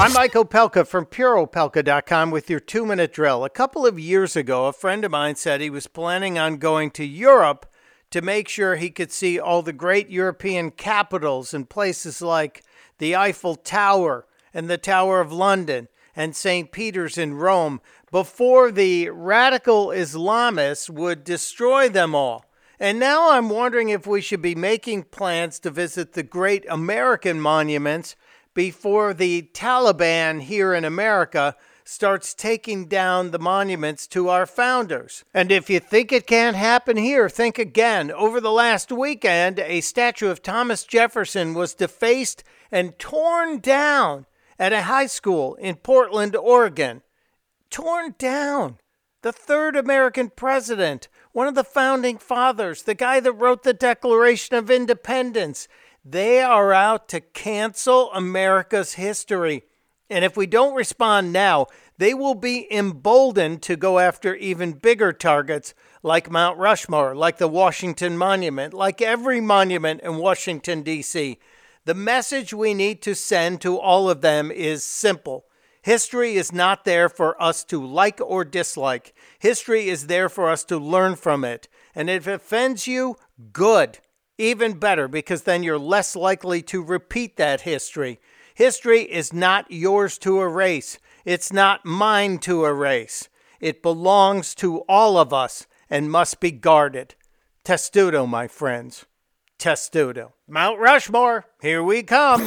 I'm Mike Opelka from PureOpelka.com with your two minute drill. A couple of years ago, a friend of mine said he was planning on going to Europe to make sure he could see all the great European capitals and places like the Eiffel Tower and the Tower of London and St. Peter's in Rome before the radical Islamists would destroy them all. And now I'm wondering if we should be making plans to visit the great American monuments before the Taliban here in America starts taking down the monuments to our founders. And if you think it can't happen here, think again. Over the last weekend, a statue of Thomas Jefferson was defaced and torn down at a high school in Portland, Oregon. Torn down. The third American president one of the founding fathers, the guy that wrote the Declaration of Independence. They are out to cancel America's history. And if we don't respond now, they will be emboldened to go after even bigger targets like Mount Rushmore, like the Washington Monument, like every monument in Washington, D.C. The message we need to send to all of them is simple History is not there for us to like or dislike. History is there for us to learn from it. And if it offends you, good. Even better, because then you're less likely to repeat that history. History is not yours to erase, it's not mine to erase. It belongs to all of us and must be guarded. Testudo, my friends. Testudo. Mount Rushmore, here we come.